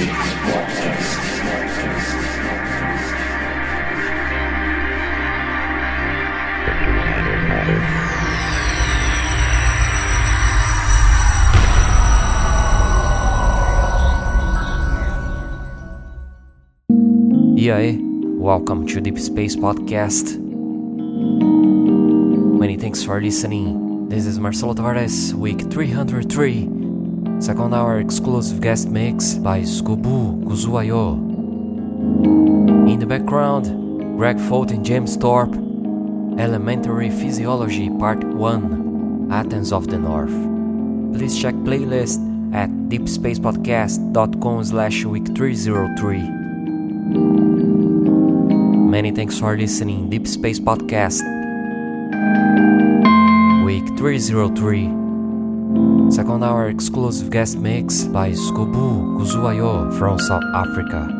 E aí, welcome to Deep Space Podcast. Many thanks for listening. This is Marcelo Tavares, week 303, second hour exclusive guest mix by Skubu Kuzuayo. In the background, Greg Foat and James Thorpe, Elementary Physiology Part 1, Athens of the North. Please check playlist at deepspacepodcast.com slash week 303. Many thanks for listening Deep Space Podcast. Week 303. Second hour exclusive guest mix by Skubu Kuzuayo from South Africa.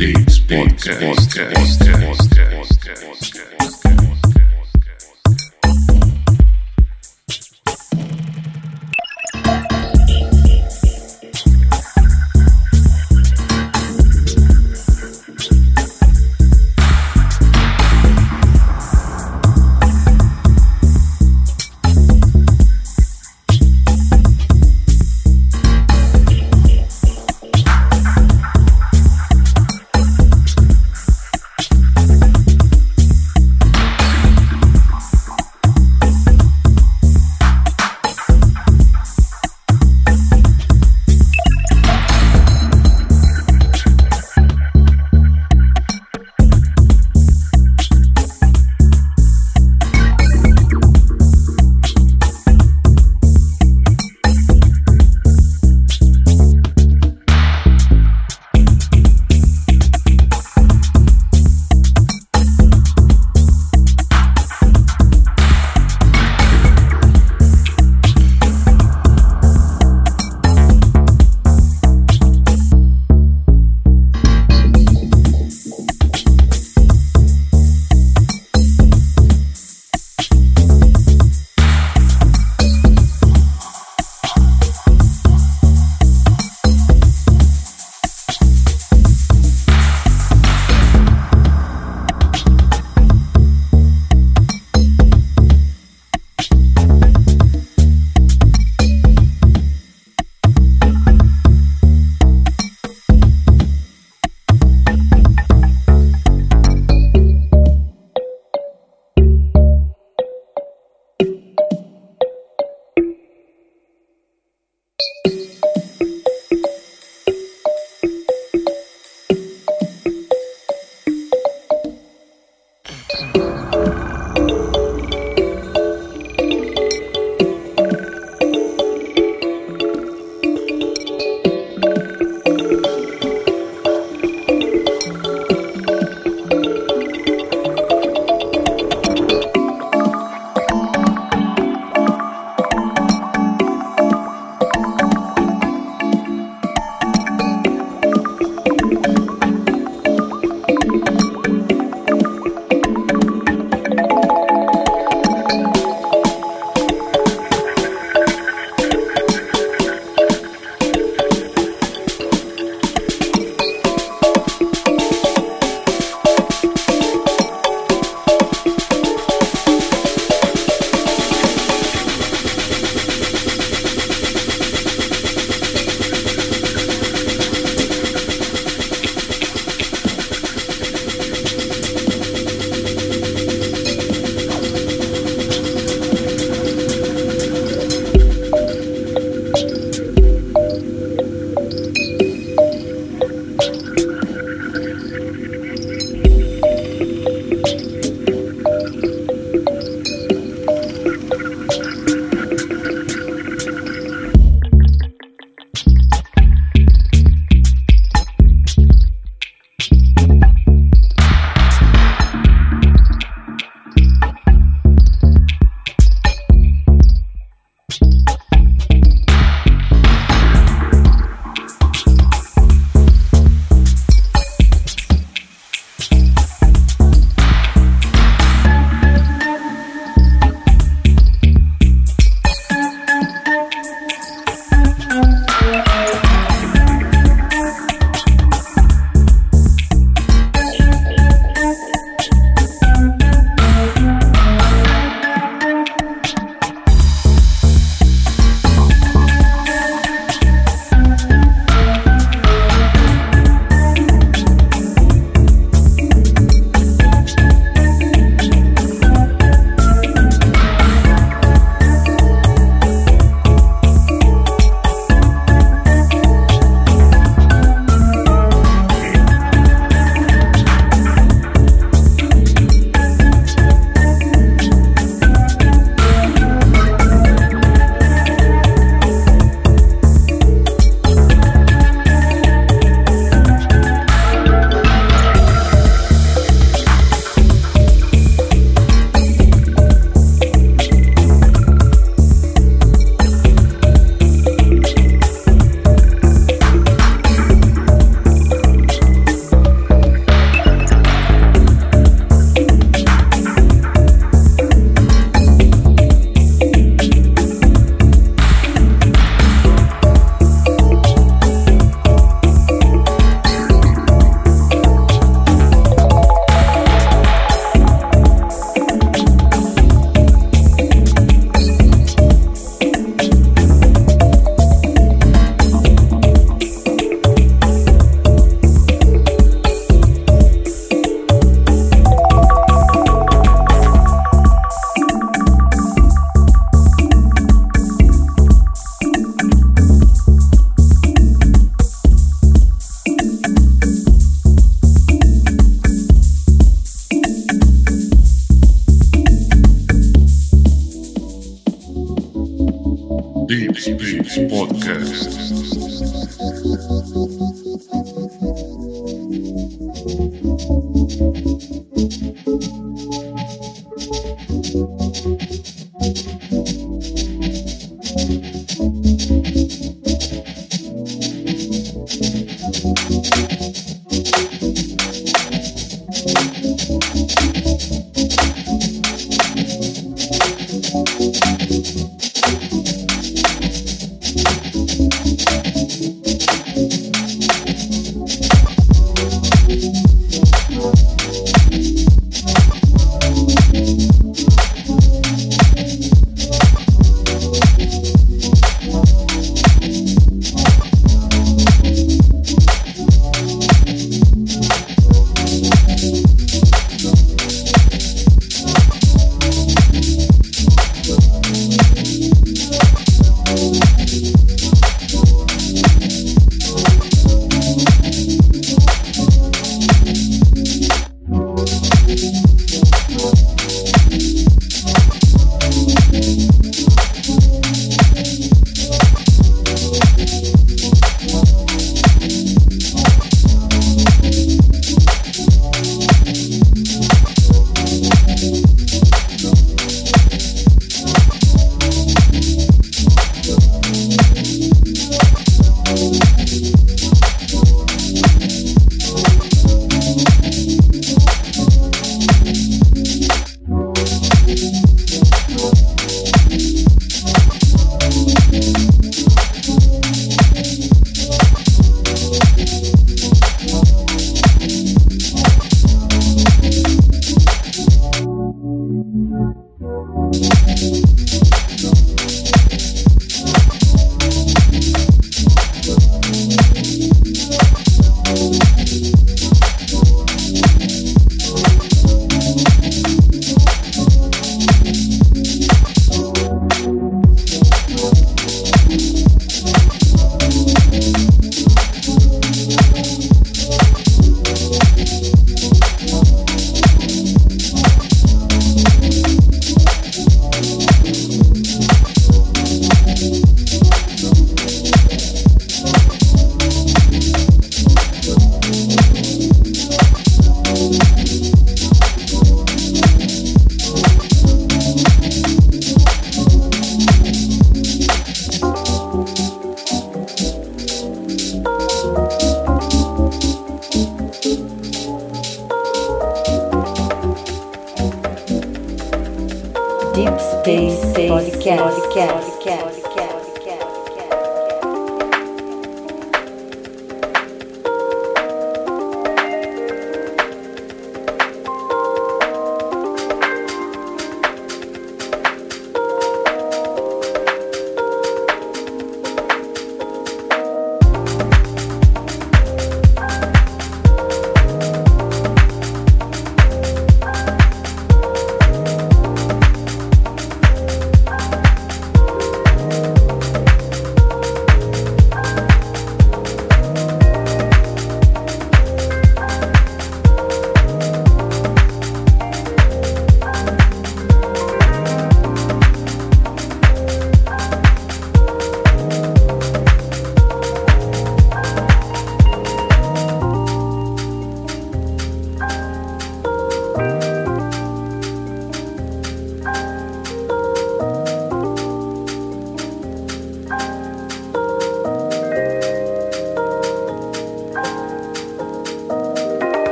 Beats, Beats, Beats, Beats, Beats, Beats, Beats,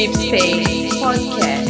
Deep Space Podcast.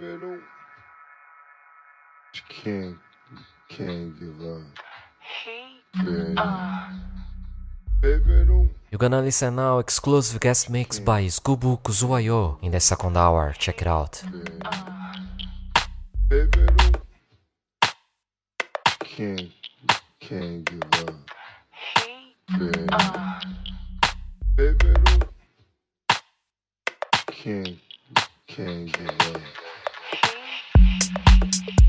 middle. You can't, you can't give up. Baby. Baby, You're gonna listen now exclusive guest mix by Skubu Kuzuayo in the second hour. Check it out. Can't, can't give up. Baby. Baby, can't, can't give up you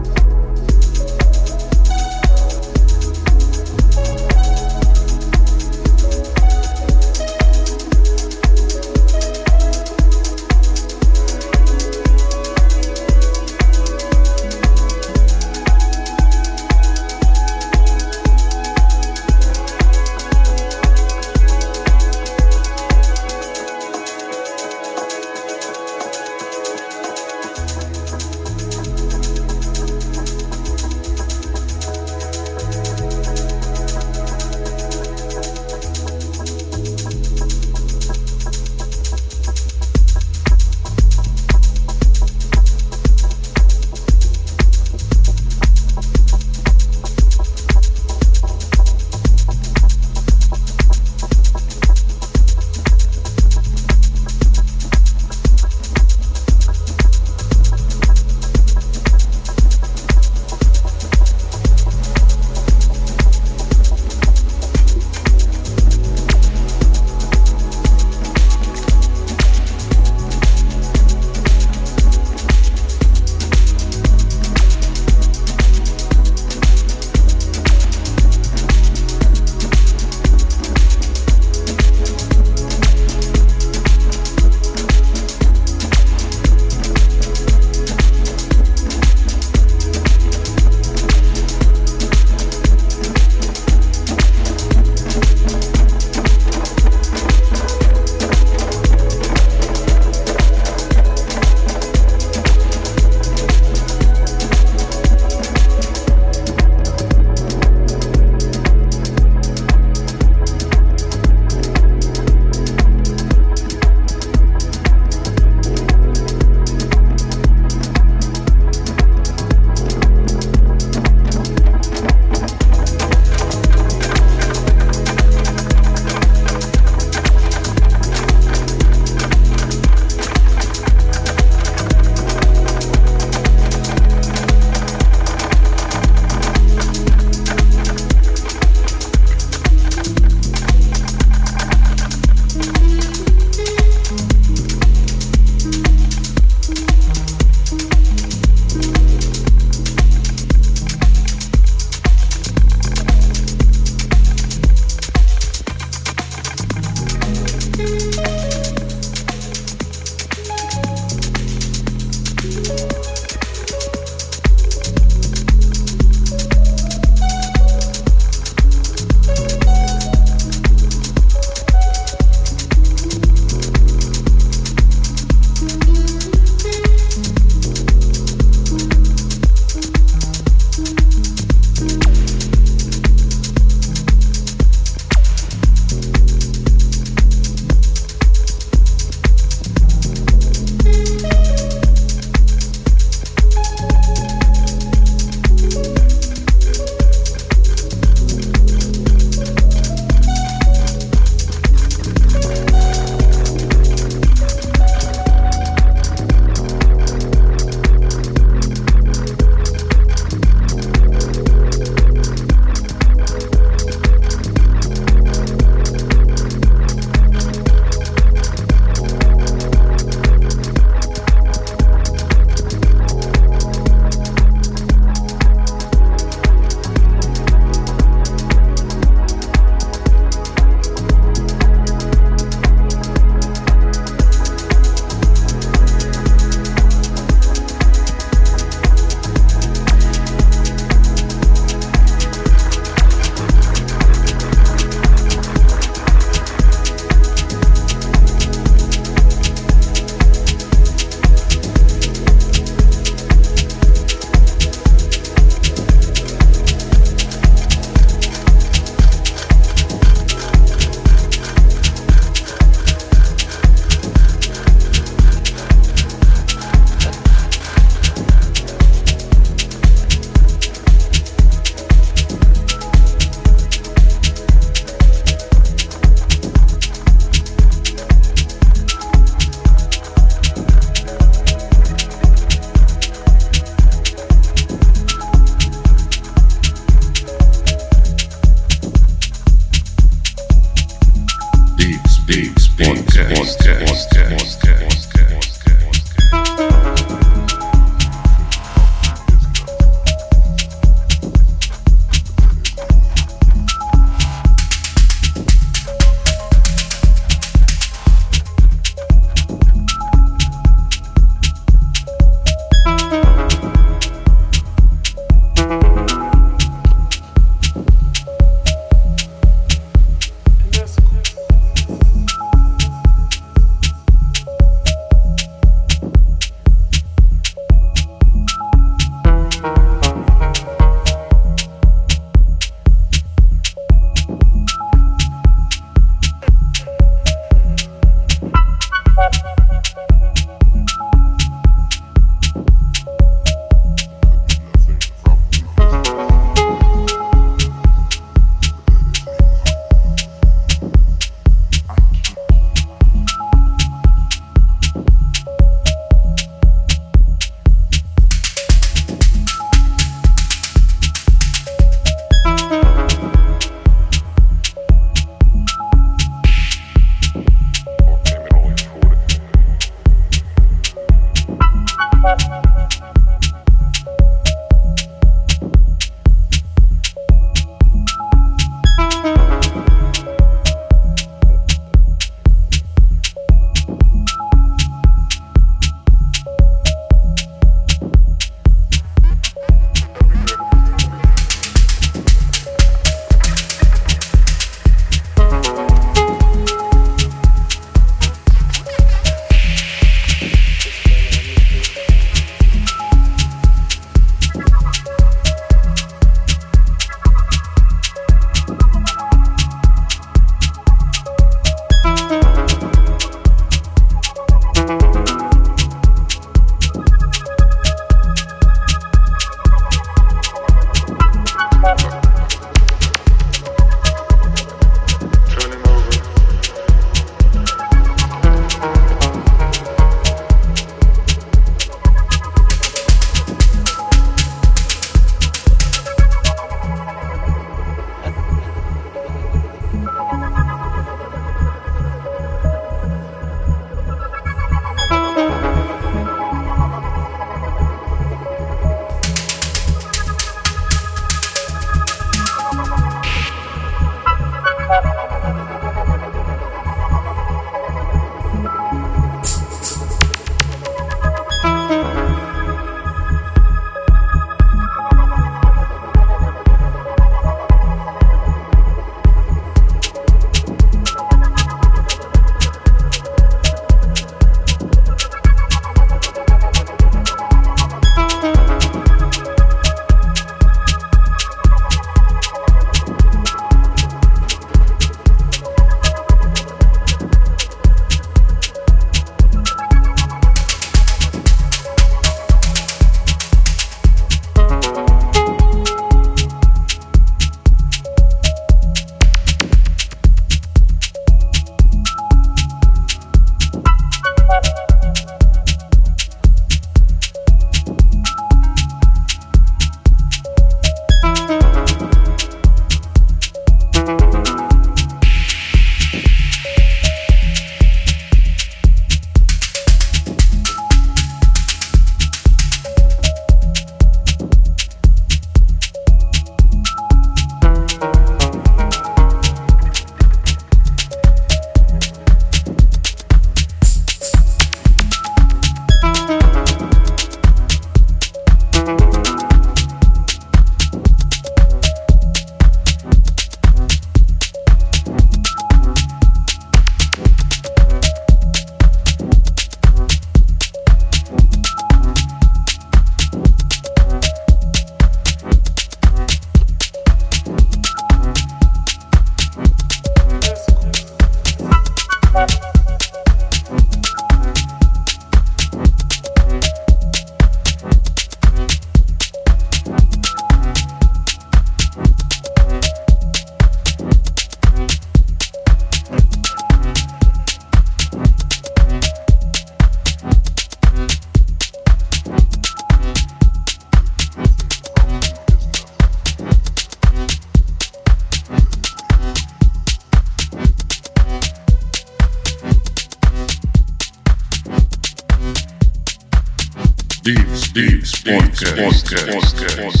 Deeps Podcast. Podcast. Podcast.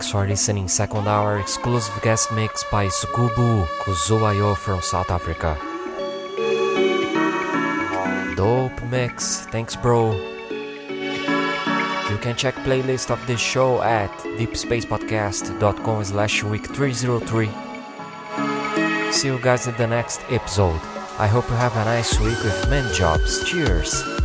Thanks for listening. Second hour exclusive guest mix by Skubu Kuzuayo from South Africa. Dope mix. Thanks, bro. You can check playlist of this show at deepspacepodcast.com slash week 303. See you guys in the next episode. I hope you have a nice week with many jobs. Cheers!